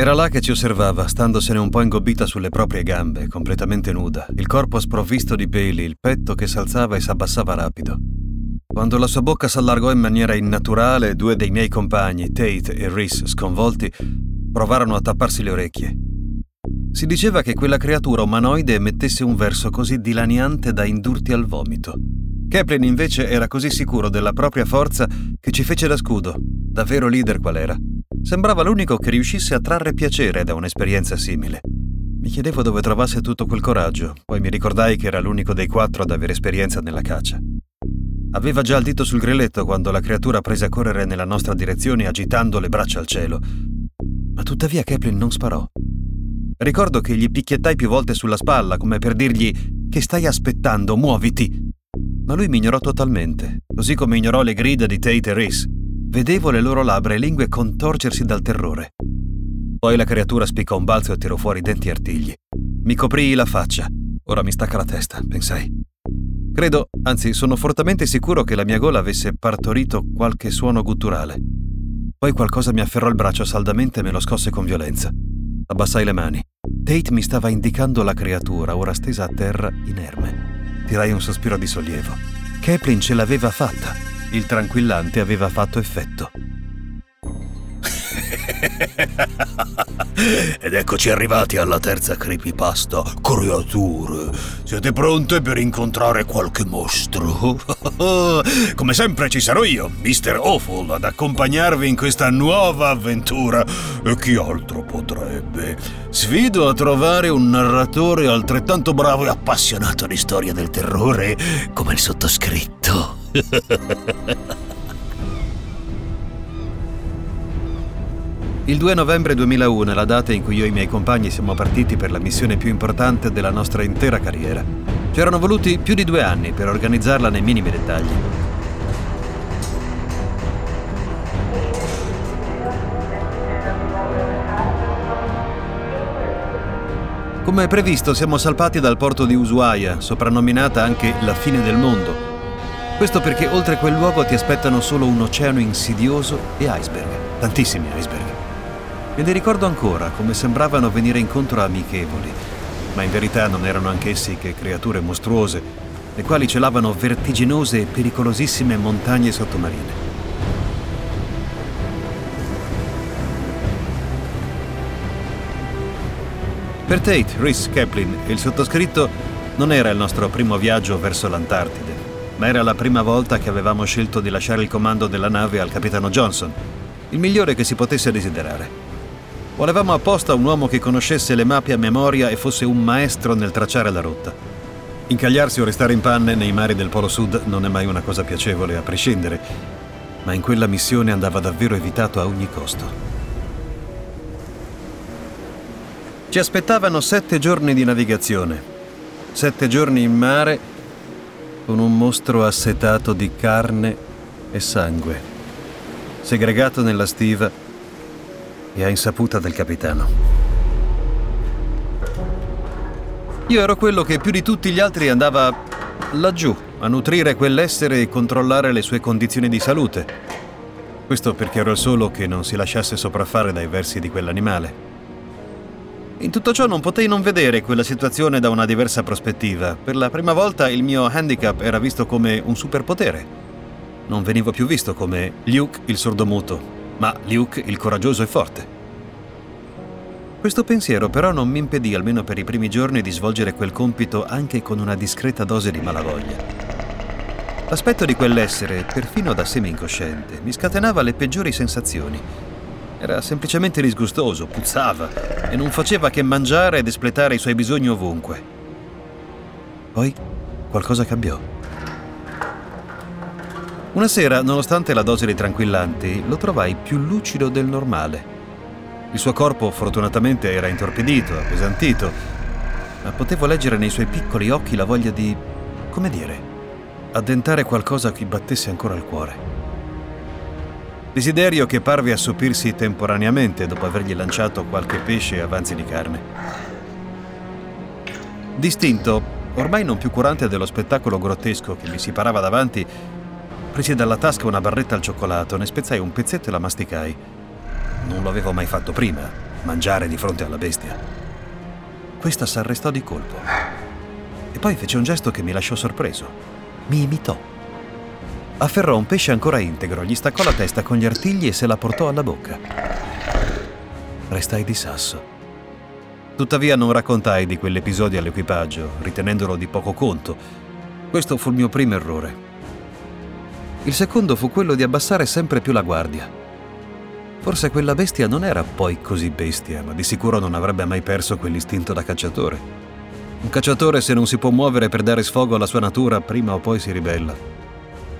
Era là che ci osservava, standosene un po' ingobbita sulle proprie gambe, completamente nuda, il corpo sprovvisto di peli, il petto che s'alzava e s'abbassava rapido. Quando la sua bocca s'allargò in maniera innaturale, due dei miei compagni, Tate e Rhys, sconvolti, provarono a tapparsi le orecchie. Si diceva che quella creatura umanoide emettesse un verso così dilaniante da indurti al vomito. Kaplan invece era così sicuro della propria forza che ci fece da scudo, davvero leader qual era. Sembrava l'unico che riuscisse a trarre piacere da un'esperienza simile. Mi chiedevo dove trovasse tutto quel coraggio, poi mi ricordai che era l'unico dei quattro ad avere esperienza nella caccia. Aveva già il dito sul grilletto quando la creatura prese a correre nella nostra direzione agitando le braccia al cielo. Ma tuttavia Kaplan non sparò. Ricordo che gli picchiettai più volte sulla spalla come per dirgli che stai aspettando, muoviti. Ma lui mi ignorò totalmente, così come ignorò le grida di Tate e Rhys. Vedevo le loro labbra e lingue contorcersi dal terrore. Poi la creatura spiccò un balzo e tirò fuori denti e artigli. Mi coprii la faccia. Ora mi stacca la testa, pensai. Credo, anzi sono fortemente sicuro che la mia gola avesse partorito qualche suono gutturale. Poi qualcosa mi afferrò il braccio saldamente e me lo scosse con violenza. Abbassai le mani. Tate mi stava indicando la creatura, ora stesa a terra, inerme. Tirai un sospiro di sollievo. Kaplan ce l'aveva fatta. Il tranquillante aveva fatto effetto. Ed eccoci arrivati alla terza creepypasta. Creature, siete pronte per incontrare qualche mostro? Come sempre ci sarò io, Mr. Awful, ad accompagnarvi in questa nuova avventura. E chi altro potrebbe? Sfido a trovare un narratore altrettanto bravo e appassionato di storia del terrore come il sottoscritto. Il 2 novembre 2001 è la data in cui io e i miei compagni siamo partiti per la missione più importante della nostra intera carriera. C'erano voluti più di due anni per organizzarla nei minimi dettagli. Come previsto siamo salpati dal porto di Ushuaia, soprannominata anche la fine del mondo. Questo perché oltre quel luogo ti aspettano solo un oceano insidioso e iceberg, tantissimi iceberg. Me li ricordo ancora come sembravano venire incontro amichevoli, ma in verità non erano anch'essi che creature mostruose, le quali celavano vertiginose e pericolosissime montagne sottomarine. Per Tate, Rhys, Kaplan e il sottoscritto non era il nostro primo viaggio verso l'Antartide, ma era la prima volta che avevamo scelto di lasciare il comando della nave al capitano Johnson, il migliore che si potesse desiderare. Volevamo apposta un uomo che conoscesse le mappe a memoria e fosse un maestro nel tracciare la rotta. Incagliarsi o restare in panne nei mari del Polo Sud non è mai una cosa piacevole, a prescindere, ma in quella missione andava davvero evitato a ogni costo. Ci aspettavano sette giorni di navigazione, sette giorni in mare con un mostro assetato di carne e sangue, segregato nella stiva e a insaputa del capitano. Io ero quello che più di tutti gli altri andava laggiù a nutrire quell'essere e controllare le sue condizioni di salute. Questo perché ero il solo che non si lasciasse sopraffare dai versi di quell'animale. In tutto ciò non potei non vedere quella situazione da una diversa prospettiva. Per la prima volta il mio handicap era visto come un superpotere. Non venivo più visto come Luke il sordomuto, ma Luke il coraggioso e forte. Questo pensiero però non mi impedì, almeno per i primi giorni, di svolgere quel compito anche con una discreta dose di malavoglia. L'aspetto di quell'essere, perfino da semi-incosciente, mi scatenava le peggiori sensazioni. Era semplicemente disgustoso, puzzava e non faceva che mangiare ed espletare i suoi bisogni ovunque. Poi qualcosa cambiò. Una sera, nonostante la dose di tranquillanti, lo trovai più lucido del normale. Il suo corpo fortunatamente era intorpidito, appesantito, ma potevo leggere nei suoi piccoli occhi la voglia di, come dire, addentare qualcosa che battesse ancora il cuore. Desiderio che parve assopirsi temporaneamente dopo avergli lanciato qualche pesce e avanzi di carne. Distinto, ormai non più curante dello spettacolo grottesco che mi si parava davanti, Presi dalla tasca una barretta al cioccolato, ne spezzai un pezzetto e la masticai. Non lo avevo mai fatto prima, mangiare di fronte alla bestia. Questa s'arrestò di colpo e poi fece un gesto che mi lasciò sorpreso. Mi imitò. Afferrò un pesce ancora integro, gli staccò la testa con gli artigli e se la portò alla bocca. Restai di sasso. Tuttavia non raccontai di quell'episodio all'equipaggio, ritenendolo di poco conto. Questo fu il mio primo errore. Il secondo fu quello di abbassare sempre più la guardia. Forse quella bestia non era poi così bestia, ma di sicuro non avrebbe mai perso quell'istinto da cacciatore. Un cacciatore se non si può muovere per dare sfogo alla sua natura, prima o poi si ribella.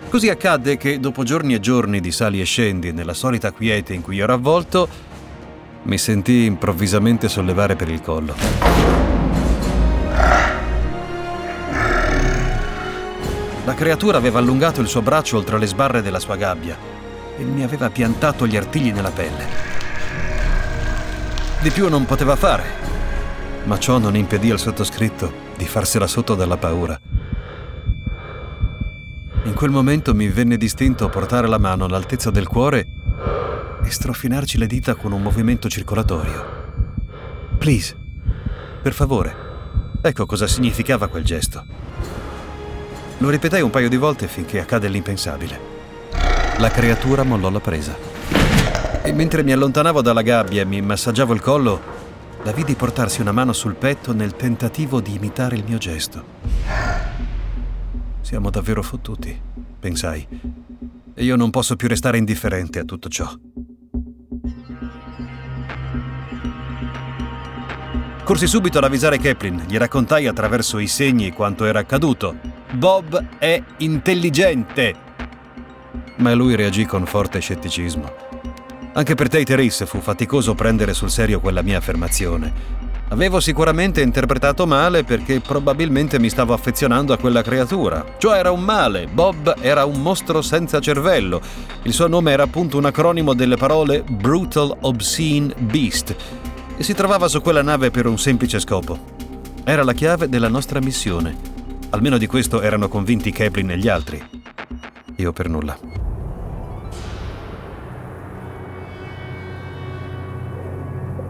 Così accadde che, dopo giorni e giorni di sali e scendi nella solita quiete in cui ero avvolto, mi sentii improvvisamente sollevare per il collo. La creatura aveva allungato il suo braccio oltre le sbarre della sua gabbia e mi aveva piantato gli artigli nella pelle. Di più non poteva fare, ma ciò non impedì al sottoscritto di farsela sotto dalla paura. In quel momento mi venne distinto portare la mano all'altezza del cuore e strofinarci le dita con un movimento circolatorio. Please, per favore. Ecco cosa significava quel gesto. Lo ripetei un paio di volte finché accade l'impensabile. La creatura mollò la presa. E mentre mi allontanavo dalla gabbia e mi massaggiavo il collo, la vidi portarsi una mano sul petto nel tentativo di imitare il mio gesto. Siamo davvero fottuti, pensai. E io non posso più restare indifferente a tutto ciò. Corsi subito ad avvisare Kaplan, gli raccontai attraverso i segni quanto era accaduto. Bob è intelligente! Ma lui reagì con forte scetticismo. Anche per te, Therese, fu faticoso prendere sul serio quella mia affermazione. Avevo sicuramente interpretato male perché probabilmente mi stavo affezionando a quella creatura. Cioè era un male, Bob era un mostro senza cervello. Il suo nome era appunto un acronimo delle parole Brutal Obscene Beast e si trovava su quella nave per un semplice scopo. Era la chiave della nostra missione. Almeno di questo erano convinti Kaplan e gli altri. Io per nulla.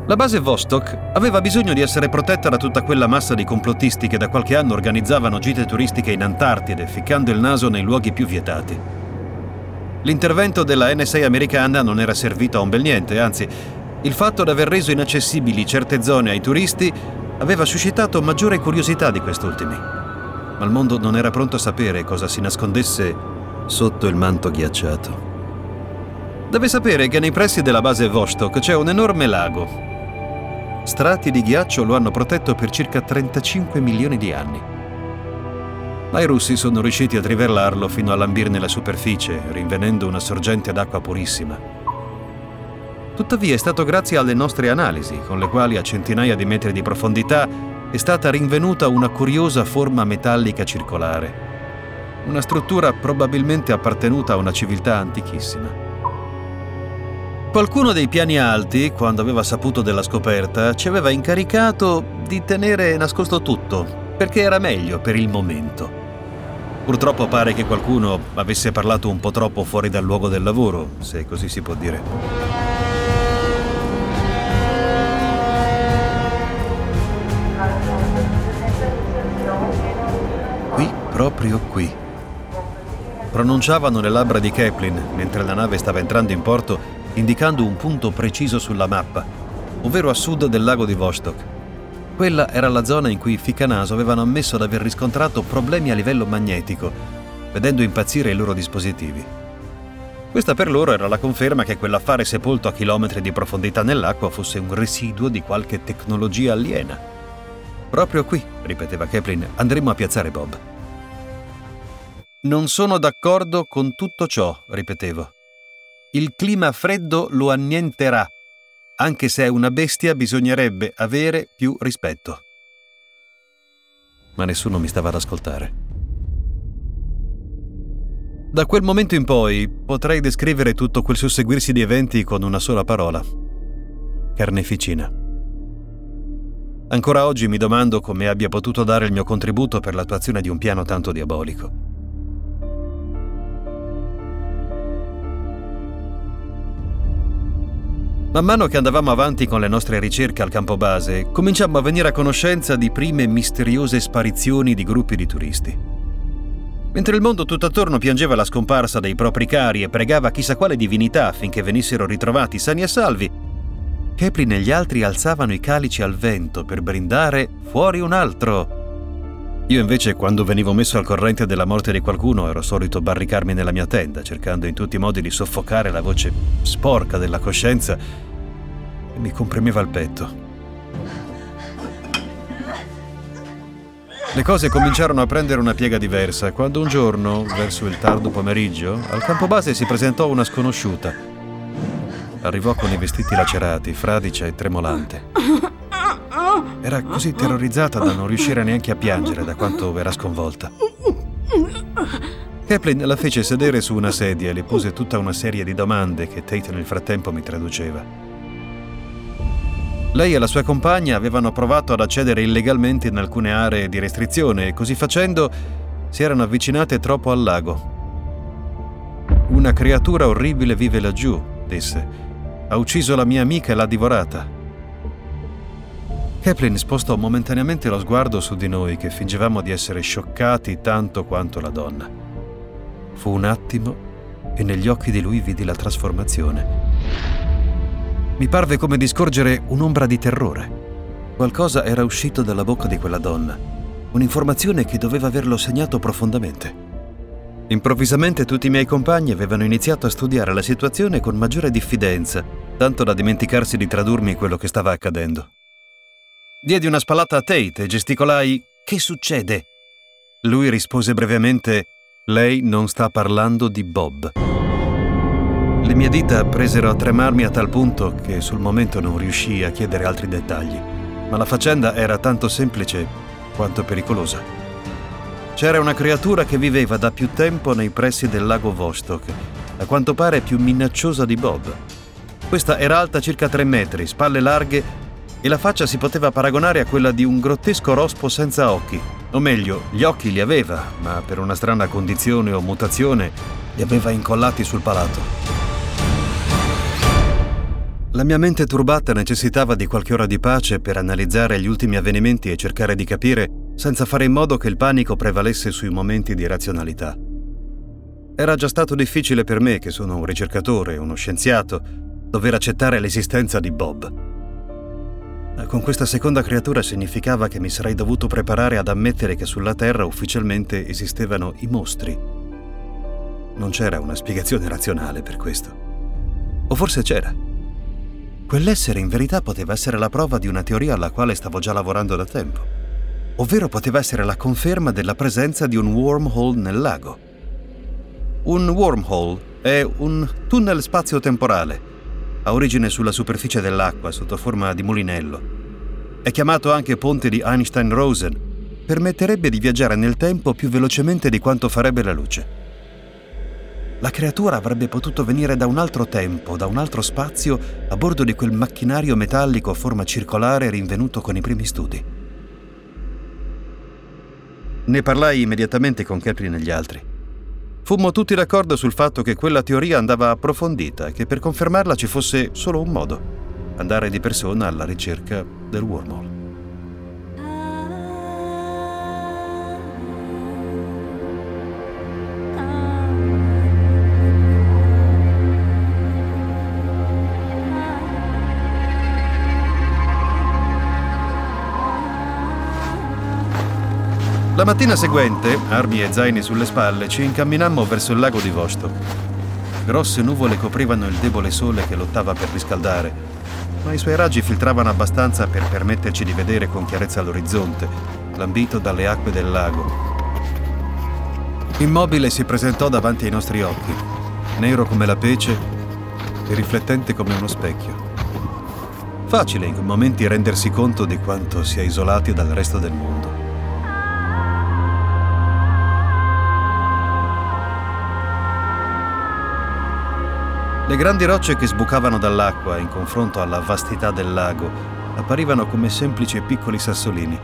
La base Vostok aveva bisogno di essere protetta da tutta quella massa di complottisti che da qualche anno organizzavano gite turistiche in Antartide, ficcando il naso nei luoghi più vietati. L'intervento della NSA americana non era servito a un bel niente, anzi, il fatto di aver reso inaccessibili certe zone ai turisti aveva suscitato maggiore curiosità di quest'ultimi. Ma il mondo non era pronto a sapere cosa si nascondesse sotto il manto ghiacciato. Deve sapere che nei pressi della base Vostok c'è un enorme lago. Strati di ghiaccio lo hanno protetto per circa 35 milioni di anni. Ma i russi sono riusciti a trivellarlo fino a lambirne la superficie, rinvenendo una sorgente d'acqua purissima. Tuttavia è stato grazie alle nostre analisi, con le quali a centinaia di metri di profondità è stata rinvenuta una curiosa forma metallica circolare. Una struttura probabilmente appartenuta a una civiltà antichissima. Qualcuno dei piani alti, quando aveva saputo della scoperta, ci aveva incaricato di tenere nascosto tutto, perché era meglio per il momento. Purtroppo pare che qualcuno avesse parlato un po' troppo fuori dal luogo del lavoro, se così si può dire. Proprio qui. Pronunciavano le labbra di Kaplan mentre la nave stava entrando in porto, indicando un punto preciso sulla mappa, ovvero a sud del lago di Vostok. Quella era la zona in cui i Ficanaso avevano ammesso di aver riscontrato problemi a livello magnetico, vedendo impazzire i loro dispositivi. Questa per loro era la conferma che quell'affare sepolto a chilometri di profondità nell'acqua fosse un residuo di qualche tecnologia aliena. Proprio qui, ripeteva Kaplan, andremo a piazzare Bob. Non sono d'accordo con tutto ciò, ripetevo. Il clima freddo lo annienterà. Anche se è una bestia bisognerebbe avere più rispetto. Ma nessuno mi stava ad ascoltare. Da quel momento in poi potrei descrivere tutto quel susseguirsi di eventi con una sola parola. Carneficina. Ancora oggi mi domando come abbia potuto dare il mio contributo per l'attuazione di un piano tanto diabolico. Man mano che andavamo avanti con le nostre ricerche al campo base, cominciammo a venire a conoscenza di prime misteriose sparizioni di gruppi di turisti. Mentre il mondo tutt'attorno piangeva la scomparsa dei propri cari e pregava chissà quale divinità affinché venissero ritrovati sani e salvi, Kepling e gli altri alzavano i calici al vento per brindare fuori un altro. Io invece, quando venivo messo al corrente della morte di qualcuno, ero solito barricarmi nella mia tenda, cercando in tutti i modi di soffocare la voce sporca della coscienza e mi comprimeva il petto. Le cose cominciarono a prendere una piega diversa quando un giorno, verso il tardo pomeriggio, al campo base si presentò una sconosciuta. Arrivò con i vestiti lacerati, fradicia e tremolante. Era così terrorizzata da non riuscire neanche a piangere da quanto era sconvolta. Kaplan la fece sedere su una sedia e le pose tutta una serie di domande che Tate nel frattempo mi traduceva. Lei e la sua compagna avevano provato ad accedere illegalmente in alcune aree di restrizione e così facendo si erano avvicinate troppo al lago. Una creatura orribile vive laggiù, disse. Ha ucciso la mia amica e l'ha divorata. Kaplan spostò momentaneamente lo sguardo su di noi che fingevamo di essere scioccati tanto quanto la donna. Fu un attimo e negli occhi di lui vidi la trasformazione. Mi parve come di scorgere un'ombra di terrore. Qualcosa era uscito dalla bocca di quella donna, un'informazione che doveva averlo segnato profondamente. Improvvisamente tutti i miei compagni avevano iniziato a studiare la situazione con maggiore diffidenza, tanto da dimenticarsi di tradurmi quello che stava accadendo. Diedi una spallata a Tate e gesticolai Che succede? Lui rispose brevemente Lei non sta parlando di Bob. Le mie dita presero a tremarmi a tal punto che sul momento non riuscii a chiedere altri dettagli, ma la faccenda era tanto semplice quanto pericolosa. C'era una creatura che viveva da più tempo nei pressi del lago Vostok, a quanto pare più minacciosa di Bob. Questa era alta circa tre metri, spalle larghe e la faccia si poteva paragonare a quella di un grottesco rospo senza occhi. O meglio, gli occhi li aveva, ma per una strana condizione o mutazione li aveva incollati sul palato. La mia mente turbata necessitava di qualche ora di pace per analizzare gli ultimi avvenimenti e cercare di capire senza fare in modo che il panico prevalesse sui momenti di razionalità. Era già stato difficile per me, che sono un ricercatore, uno scienziato, dover accettare l'esistenza di Bob. Con questa seconda creatura significava che mi sarei dovuto preparare ad ammettere che sulla Terra ufficialmente esistevano i mostri. Non c'era una spiegazione razionale per questo. O forse c'era. Quell'essere in verità poteva essere la prova di una teoria alla quale stavo già lavorando da tempo, ovvero poteva essere la conferma della presenza di un wormhole nel lago. Un wormhole è un tunnel spazio-temporale, ha origine sulla superficie dell'acqua sotto forma di mulinello. È chiamato anche ponte di Einstein-Rosen, permetterebbe di viaggiare nel tempo più velocemente di quanto farebbe la luce. La creatura avrebbe potuto venire da un altro tempo, da un altro spazio, a bordo di quel macchinario metallico a forma circolare rinvenuto con i primi studi. Ne parlai immediatamente con Kepler e gli altri. Fummo tutti d'accordo sul fatto che quella teoria andava approfondita e che per confermarla ci fosse solo un modo, andare di persona alla ricerca del wormhole. La mattina seguente, armi e zaini sulle spalle, ci incamminammo verso il lago di Vostok. Grosse nuvole coprivano il debole sole che lottava per riscaldare, ma i suoi raggi filtravano abbastanza per permetterci di vedere con chiarezza l'orizzonte, lambito dalle acque del lago. Immobile si presentò davanti ai nostri occhi, nero come la pece e riflettente come uno specchio. Facile in quei momenti rendersi conto di quanto si è isolati dal resto del mondo. Le grandi rocce che sbucavano dall'acqua in confronto alla vastità del lago apparivano come semplici e piccoli sassolini.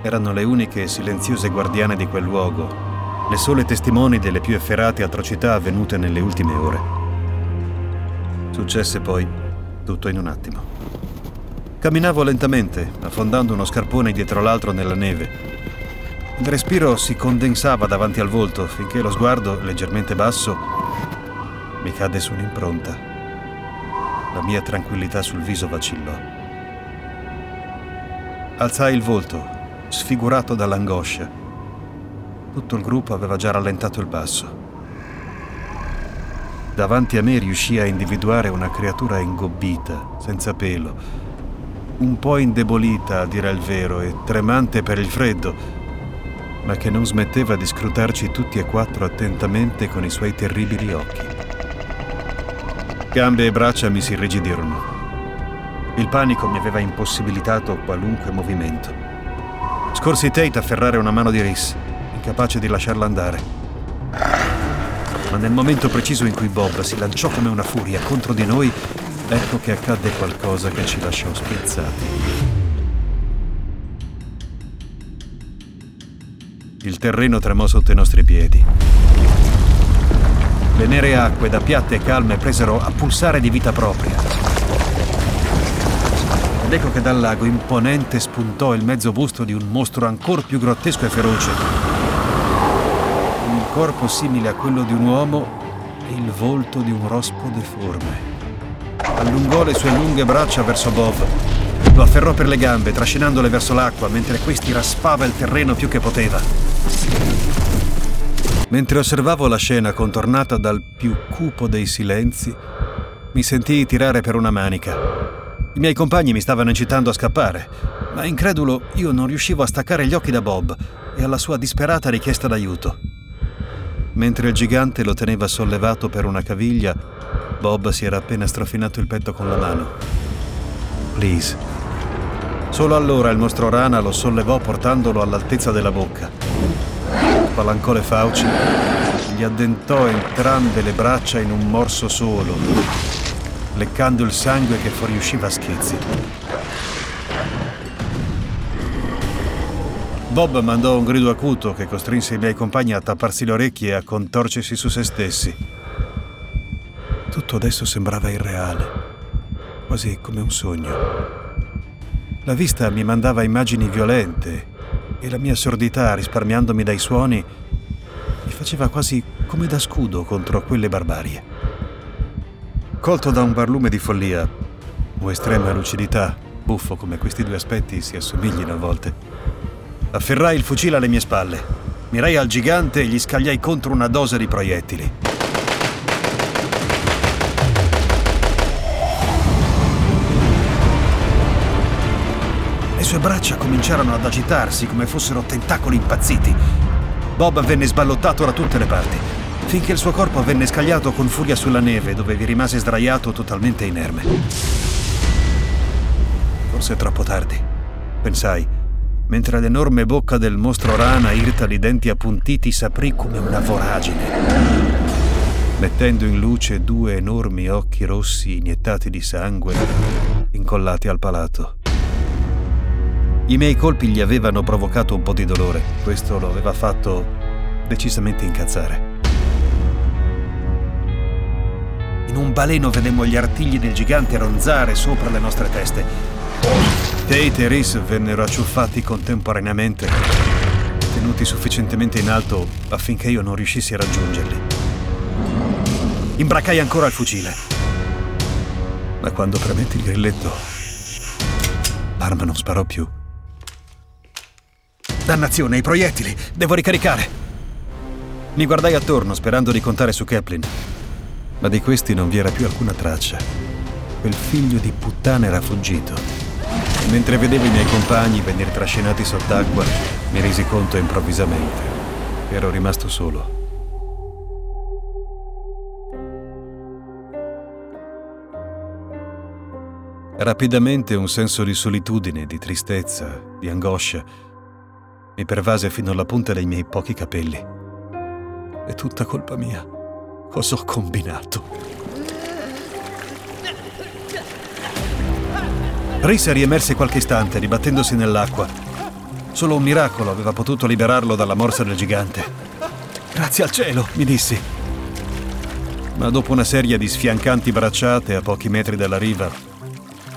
Erano le uniche silenziose guardiane di quel luogo, le sole testimoni delle più efferate atrocità avvenute nelle ultime ore. Successe poi tutto in un attimo. Camminavo lentamente, affondando uno scarpone dietro l'altro nella neve. Il respiro si condensava davanti al volto finché lo sguardo, leggermente basso, mi cadde su un'impronta. La mia tranquillità sul viso vacillò. Alzai il volto, sfigurato dall'angoscia. Tutto il gruppo aveva già rallentato il passo. Davanti a me riuscì a individuare una creatura ingobbita, senza pelo, un po' indebolita a dire il vero e tremante per il freddo, ma che non smetteva di scrutarci tutti e quattro attentamente con i suoi terribili occhi. Gambe e braccia mi si irrigidirono. Il panico mi aveva impossibilitato qualunque movimento. Scorsi Tate a ferrare una mano di Rhys, incapace di lasciarla andare ma nel momento preciso in cui Bob si lanciò come una furia contro di noi, ecco che accadde qualcosa che ci lasciò spiazzati. Il terreno tremò sotto i nostri piedi. Le nere acque da piatte e calme presero a pulsare di vita propria. Ed ecco che dal lago imponente spuntò il mezzo busto di un mostro ancora più grottesco e feroce, corpo simile a quello di un uomo e il volto di un rospo deforme. Allungò le sue lunghe braccia verso Bob. Lo afferrò per le gambe, trascinandole verso l'acqua, mentre questi raspava il terreno più che poteva. Mentre osservavo la scena contornata dal più cupo dei silenzi, mi sentii tirare per una manica. I miei compagni mi stavano incitando a scappare, ma incredulo io non riuscivo a staccare gli occhi da Bob e alla sua disperata richiesta d'aiuto. Mentre il gigante lo teneva sollevato per una caviglia, Bob si era appena strafinato il petto con la mano. Please. Solo allora il mostro rana lo sollevò portandolo all'altezza della bocca. Spalancò le fauci, gli addentò entrambe le braccia in un morso solo, leccando il sangue che fuoriusciva a schizzi. Bob mandò un grido acuto che costrinse i miei compagni a tapparsi le orecchie e a contorcersi su se stessi. Tutto adesso sembrava irreale, quasi come un sogno. La vista mi mandava immagini violente e la mia sordità, risparmiandomi dai suoni, mi faceva quasi come da scudo contro quelle barbarie. Colto da un barlume di follia o estrema lucidità, buffo come questi due aspetti si assomiglino a volte, Afferrai il fucile alle mie spalle, mirai al gigante e gli scagliai contro una dose di proiettili. Sue braccia cominciarono ad agitarsi come fossero tentacoli impazziti. Bob venne sballottato da tutte le parti, finché il suo corpo venne scagliato con furia sulla neve, dove vi rimase sdraiato totalmente inerme. Forse troppo tardi, pensai mentre l'enorme bocca del mostro rana, irta di denti appuntiti, s'aprì come una voragine, mettendo in luce due enormi occhi rossi iniettati di sangue, incollati al palato. I miei colpi gli avevano provocato un po' di dolore, questo lo aveva fatto decisamente incazzare. In un baleno vedemmo gli artigli del gigante ronzare sopra le nostre teste Tate e Rhys vennero acciuffati contemporaneamente, tenuti sufficientemente in alto affinché io non riuscissi a raggiungerli. Imbracai ancora il fucile. Ma quando premetti il grilletto, l'arma non sparò più. Dannazione, i proiettili! Devo ricaricare! Mi guardai attorno sperando di contare su Kaplan, ma di questi non vi era più alcuna traccia. Quel figlio di puttana era fuggito. Mentre vedevo i miei compagni venire trascinati sott'acqua, mi resi conto improvvisamente che ero rimasto solo. Rapidamente un senso di solitudine, di tristezza, di angoscia mi pervase fino alla punta dei miei pochi capelli. È tutta colpa mia. Cosa ho combinato? Risa riemerse qualche istante, ribattendosi nell'acqua. Solo un miracolo aveva potuto liberarlo dalla morsa del gigante. Grazie al cielo, mi dissi. Ma dopo una serie di sfiancanti bracciate a pochi metri dalla riva,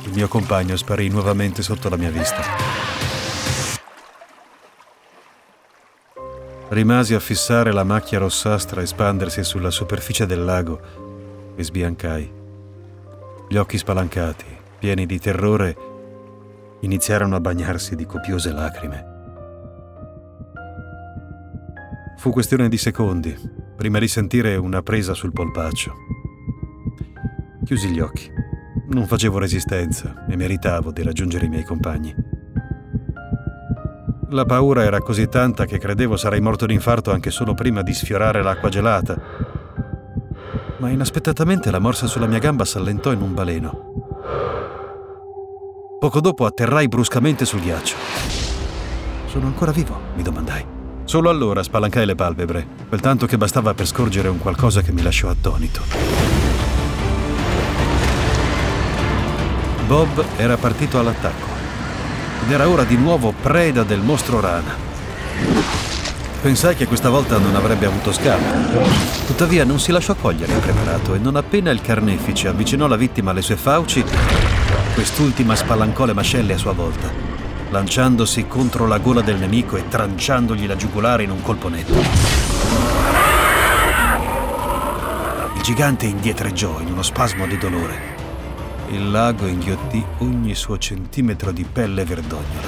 il mio compagno sparì nuovamente sotto la mia vista. Rimasi a fissare la macchia rossastra espandersi sulla superficie del lago e sbiancai. Gli occhi spalancati, pieni di terrore, iniziarono a bagnarsi di copiose lacrime. Fu questione di secondi prima di sentire una presa sul polpaccio. Chiusi gli occhi. Non facevo resistenza e meritavo di raggiungere i miei compagni. La paura era così tanta che credevo sarei morto d'infarto anche solo prima di sfiorare l'acqua gelata. Ma inaspettatamente la morsa sulla mia gamba s'allentò in un baleno. Poco dopo atterrai bruscamente sul ghiaccio. Sono ancora vivo? mi domandai. Solo allora spalancai le palpebre, quel tanto che bastava per scorgere un qualcosa che mi lasciò attonito. Bob era partito all'attacco ed era ora di nuovo preda del mostro rana. Pensai che questa volta non avrebbe avuto scampo. Tuttavia non si lasciò cogliere impreparato e non appena il carnefice avvicinò la vittima alle sue fauci, quest'ultima spalancò le mascelle a sua volta, lanciandosi contro la gola del nemico e tranciandogli la giugulare in un colpo netto. Il gigante indietreggiò in uno spasmo di dolore il lago inghiottì ogni suo centimetro di pelle verdognola.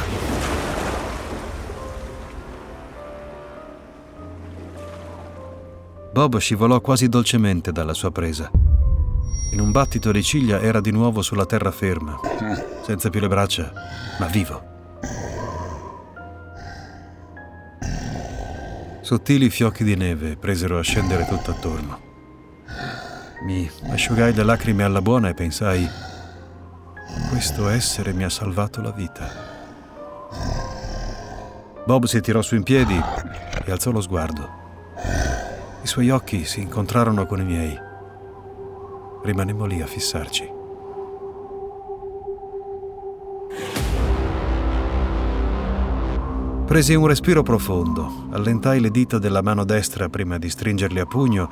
Bob scivolò quasi dolcemente dalla sua presa. In un battito di ciglia era di nuovo sulla terraferma, senza più le braccia, ma vivo. Sottili fiocchi di neve presero a scendere tutto attorno. Mi asciugai le lacrime alla buona e pensai questo essere mi ha salvato la vita. Bob si tirò su in piedi e alzò lo sguardo. I suoi occhi si incontrarono con i miei. Rimanemmo lì a fissarci. Presi un respiro profondo, allentai le dita della mano destra prima di stringerli a pugno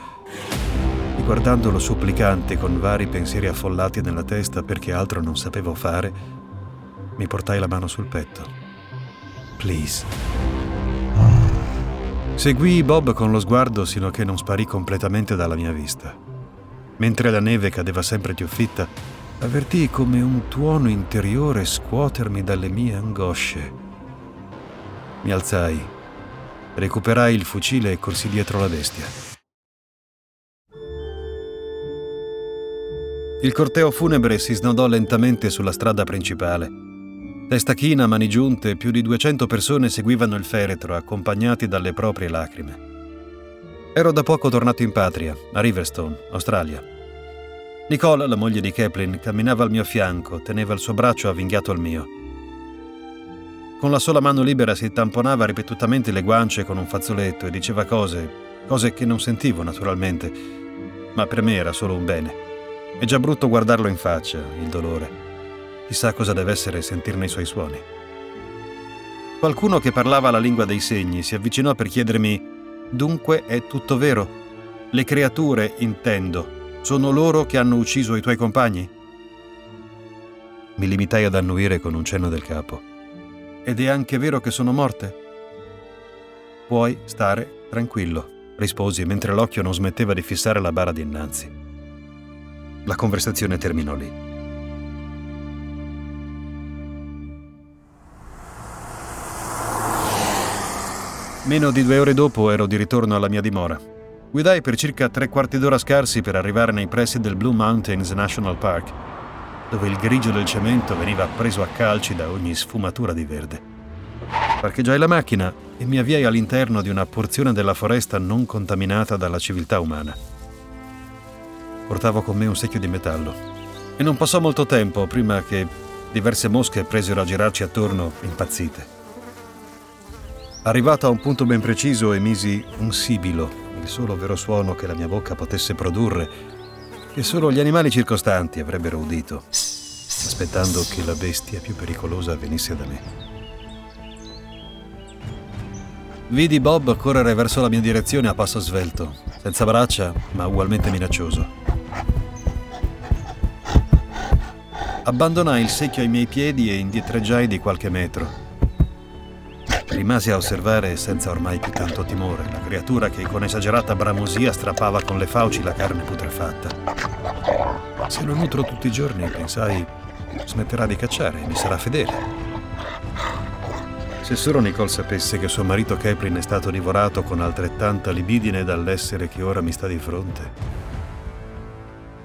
e guardandolo supplicante con vari pensieri affollati nella testa perché altro non sapevo fare, mi portai la mano sul petto. Please. Seguii Bob con lo sguardo sino a che non sparì completamente dalla mia vista. Mentre la neve cadeva sempre più fitta, avvertii come un tuono interiore scuotermi dalle mie angosce. Mi alzai, recuperai il fucile e corsi dietro la bestia. Il corteo funebre si snodò lentamente sulla strada principale. Testa china, mani giunte, più di 200 persone seguivano il feretro, accompagnati dalle proprie lacrime. Ero da poco tornato in patria, a Riverstone, Australia. Nicola, la moglie di Kaplan, camminava al mio fianco, teneva il suo braccio avvinghiato al mio. Con la sola mano libera si tamponava ripetutamente le guance con un fazzoletto e diceva cose, cose che non sentivo naturalmente, ma per me era solo un bene. È già brutto guardarlo in faccia, il dolore. Chissà cosa deve essere sentirne i suoi suoni. Qualcuno che parlava la lingua dei segni si avvicinò per chiedermi: Dunque è tutto vero? Le creature, intendo, sono loro che hanno ucciso i tuoi compagni? Mi limitai ad annuire con un cenno del capo. Ed è anche vero che sono morte? Puoi stare tranquillo, risposi mentre l'occhio non smetteva di fissare la bara dinanzi. La conversazione terminò lì. Meno di due ore dopo ero di ritorno alla mia dimora. Guidai per circa tre quarti d'ora scarsi per arrivare nei pressi del Blue Mountains National Park, dove il grigio del cemento veniva preso a calci da ogni sfumatura di verde. Parcheggiai la macchina e mi avviai all'interno di una porzione della foresta non contaminata dalla civiltà umana. Portavo con me un secchio di metallo. E non passò molto tempo prima che diverse mosche presero a girarci attorno, impazzite. Arrivato a un punto ben preciso, emisi un sibilo, il solo vero suono che la mia bocca potesse produrre, che solo gli animali circostanti avrebbero udito, aspettando che la bestia più pericolosa venisse da me. Vidi Bob correre verso la mia direzione a passo svelto senza braccia, ma ugualmente minaccioso. Abbandonai il secchio ai miei piedi e indietreggiai di qualche metro. Rimasi a osservare senza ormai più tanto timore la creatura che con esagerata bramosia strappava con le fauci la carne putrefatta. Se lo nutro tutti i giorni, pensai, smetterà di cacciare e mi sarà fedele. Se solo Nicole sapesse che suo marito Kaplan è stato divorato con altrettanta libidine dall'essere che ora mi sta di fronte.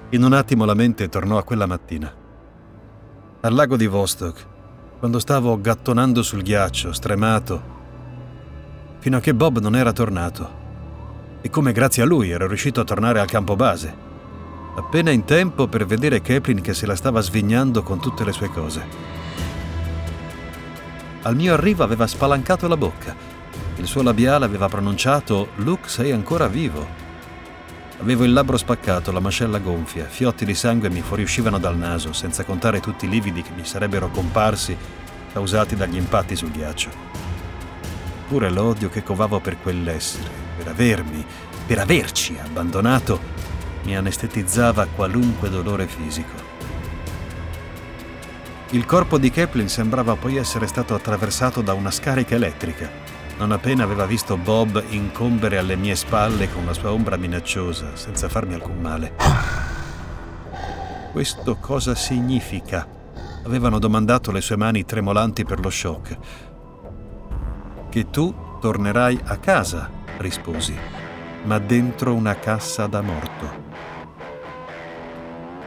In un attimo la mente tornò a quella mattina. Al lago di Vostok, quando stavo gattonando sul ghiaccio, stremato, fino a che Bob non era tornato. E come grazie a lui ero riuscito a tornare al campo base, appena in tempo per vedere Kaplan che se la stava svignando con tutte le sue cose. Al mio arrivo aveva spalancato la bocca. Il suo labiale aveva pronunciato Luke sei ancora vivo. Avevo il labbro spaccato, la mascella gonfia, fiotti di sangue mi fuoriuscivano dal naso, senza contare tutti i lividi che mi sarebbero comparsi causati dagli impatti sul ghiaccio. Pure l'odio che covavo per quell'essere, per avermi, per averci abbandonato, mi anestetizzava qualunque dolore fisico. Il corpo di Kaplan sembrava poi essere stato attraversato da una scarica elettrica non appena aveva visto Bob incombere alle mie spalle con la sua ombra minacciosa, senza farmi alcun male. Questo cosa significa? Avevano domandato le sue mani tremolanti per lo shock. Che tu tornerai a casa, risposi, ma dentro una cassa da morto.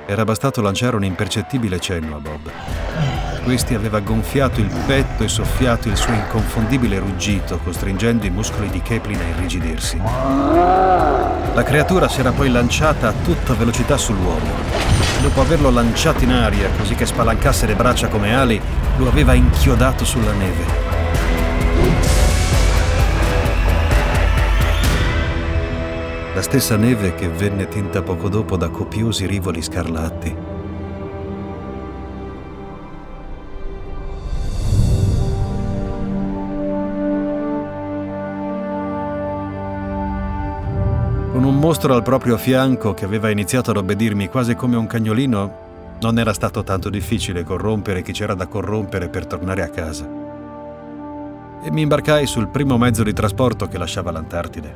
Era bastato lanciare un impercettibile cenno a Bob. Questi aveva gonfiato il petto e soffiato il suo inconfondibile ruggito, costringendo i muscoli di Kaplan a irrigidirsi. La creatura si era poi lanciata a tutta velocità sull'uomo. Dopo averlo lanciato in aria, così che spalancasse le braccia come ali, lo aveva inchiodato sulla neve. La stessa neve che venne tinta poco dopo da copiosi rivoli scarlatti mostro al proprio fianco che aveva iniziato ad obbedirmi quasi come un cagnolino, non era stato tanto difficile corrompere chi c'era da corrompere per tornare a casa. E mi imbarcai sul primo mezzo di trasporto che lasciava l'Antartide.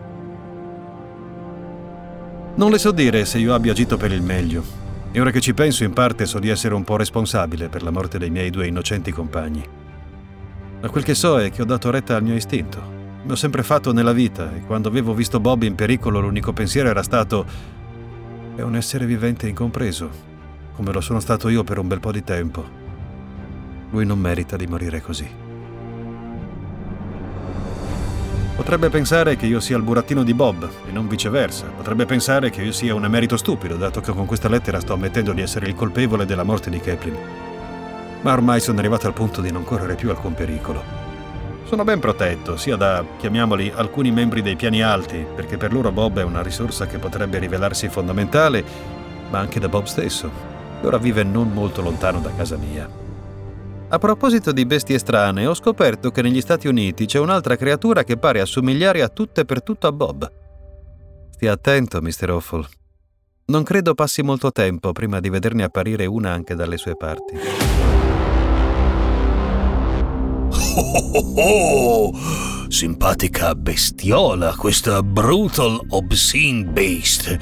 Non le so dire se io abbia agito per il meglio, e ora che ci penso in parte so di essere un po' responsabile per la morte dei miei due innocenti compagni. Ma quel che so è che ho dato retta al mio istinto L'ho sempre fatto nella vita e quando avevo visto Bob in pericolo l'unico pensiero era stato è un essere vivente incompreso, come lo sono stato io per un bel po' di tempo. Lui non merita di morire così. Potrebbe pensare che io sia il burattino di Bob e non viceversa. Potrebbe pensare che io sia un emerito stupido, dato che con questa lettera sto ammettendo di essere il colpevole della morte di Kaplan. Ma ormai sono arrivato al punto di non correre più alcun pericolo. Sono ben protetto, sia da, chiamiamoli, alcuni membri dei piani alti, perché per loro Bob è una risorsa che potrebbe rivelarsi fondamentale, ma anche da Bob stesso. Ora vive non molto lontano da casa mia. A proposito di bestie strane, ho scoperto che negli Stati Uniti c'è un'altra creatura che pare assomigliare a tutto e per tutto a Bob. Stia attento, Mr. Awful. Non credo passi molto tempo prima di vederne apparire una anche dalle sue parti. Oh, oh, oh, Simpatica bestiola, questa brutal obscene beast.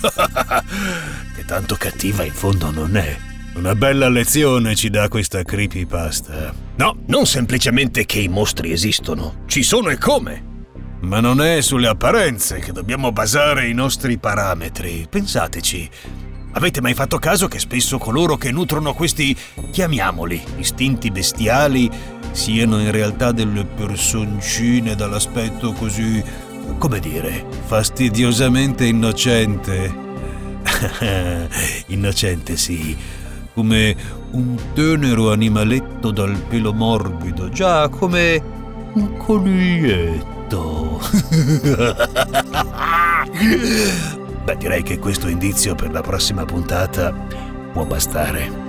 che tanto cattiva in fondo non è. Una bella lezione ci dà questa creepypasta. No, non semplicemente che i mostri esistono. Ci sono e come. Ma non è sulle apparenze che dobbiamo basare i nostri parametri. Pensateci. Avete mai fatto caso che spesso coloro che nutrono questi, chiamiamoli, istinti bestiali, siano in realtà delle personcine dall'aspetto così, come dire, fastidiosamente innocente. innocente sì, come un tenero animaletto dal pelo morbido, già come un coniglietto. Beh, direi che questo indizio per la prossima puntata può bastare.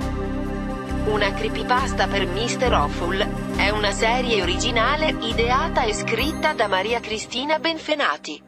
Una creepypasta per Mr. Awful è una serie originale ideata e scritta da Maria Cristina Benfenati.